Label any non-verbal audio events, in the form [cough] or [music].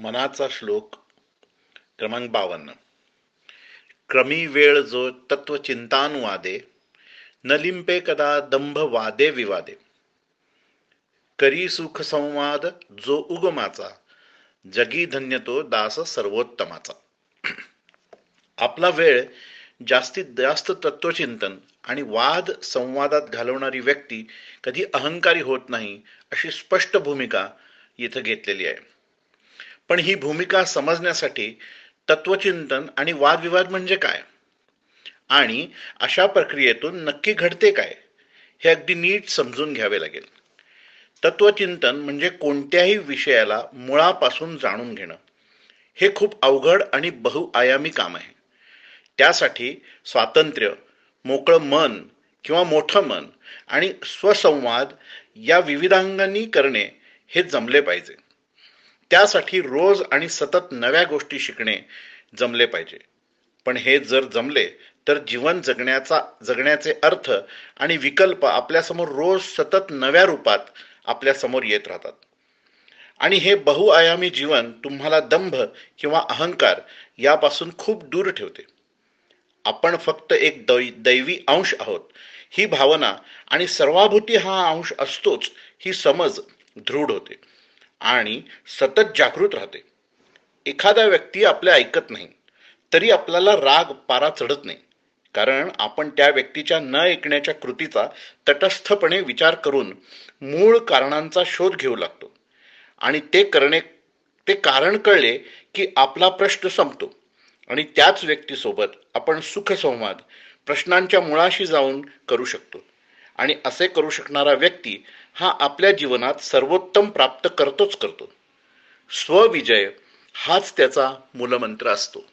मनाचा श्लोक क्रमांक बावन्न. क्रमी वेळ जो तत्वचिंतानुवादे न लिंपे कदा दंभ वादे विवादे. करी सुख संवाद जो उगमाचा जगी धन्य तो दास सर्वोत्तमाचा. [clears throat] आपला वेळ जास्तीत जास्त तत्वचिंतन आणि वाद संवादात घालवणारी व्यक्ती कधी अहंकारी होत नाही अशी स्पष्ट भूमिका इथं घेतलेली आहे. पण ही भूमिका समजण्यासाठी तत्वचिंतन आणि वादविवाद म्हणजे काय? आणि अशा प्रक्रियेतून नक्की घडते काय? हे अगदी नीट समजून घ्यावे लागेल. तत्वचिंतन म्हणजे कोणत्याही विषयाला मुळापासून जाणून घेणं. हे खूप अवघड आणि बहुआयामी काम आहे. त्यासाठी स्वातंत्र्य मोकळं मन किंवा मोठं मन आणि स्वसंवाद या विविधांगांनी करणे हे जमले पाहिजे. त्यासाठी रोज आणि सतत नव्या गोष्टी शिकणे जमले पाहिजे. पण हे जर जमले तर जीवन जगण्याचा जगण्याचे अर्थ आणि विकल्प आपल्यासमोर रोज सतत नव्या रूपात आपल्यासमोर येत राहतात. आणि हे बहुआयामी जीवन तुम्हाला दंभ किंवा अहंकार यापासून खूप दूर ठेवते. आपण फक्त एक दैवी अंश आहोत. ही भावना आणि सर्वाभूती हा अंश असतोच ही समज दृढ होते. आणि सतत जागृत राहते. एखादा व्यक्ती आपल्या ऐकत नाही तरी आपल्याला राग पारा चढत नाही. कारण आपण त्या व्यक्तीच्या न ऐकण्याच्या कृतीचा तटस्थपणे विचार करून मूळ कारणांचा शोध घेऊ लागतो. आणि ते करणे ते कारण कळले की आपला प्रश्न संपतो. आणि त्याच व्यक्तीसोबत आपण सुखसंवाद प्रश्नांच्या मुळाशी जाऊन करू शकतो. आणि असे करू शकणारा व्यक्ती हा आपल्या जीवनात सर्वोत्तम प्राप्त करतोच करतो. स्वविजय हाच त्याचा मूलमंत्र असतो.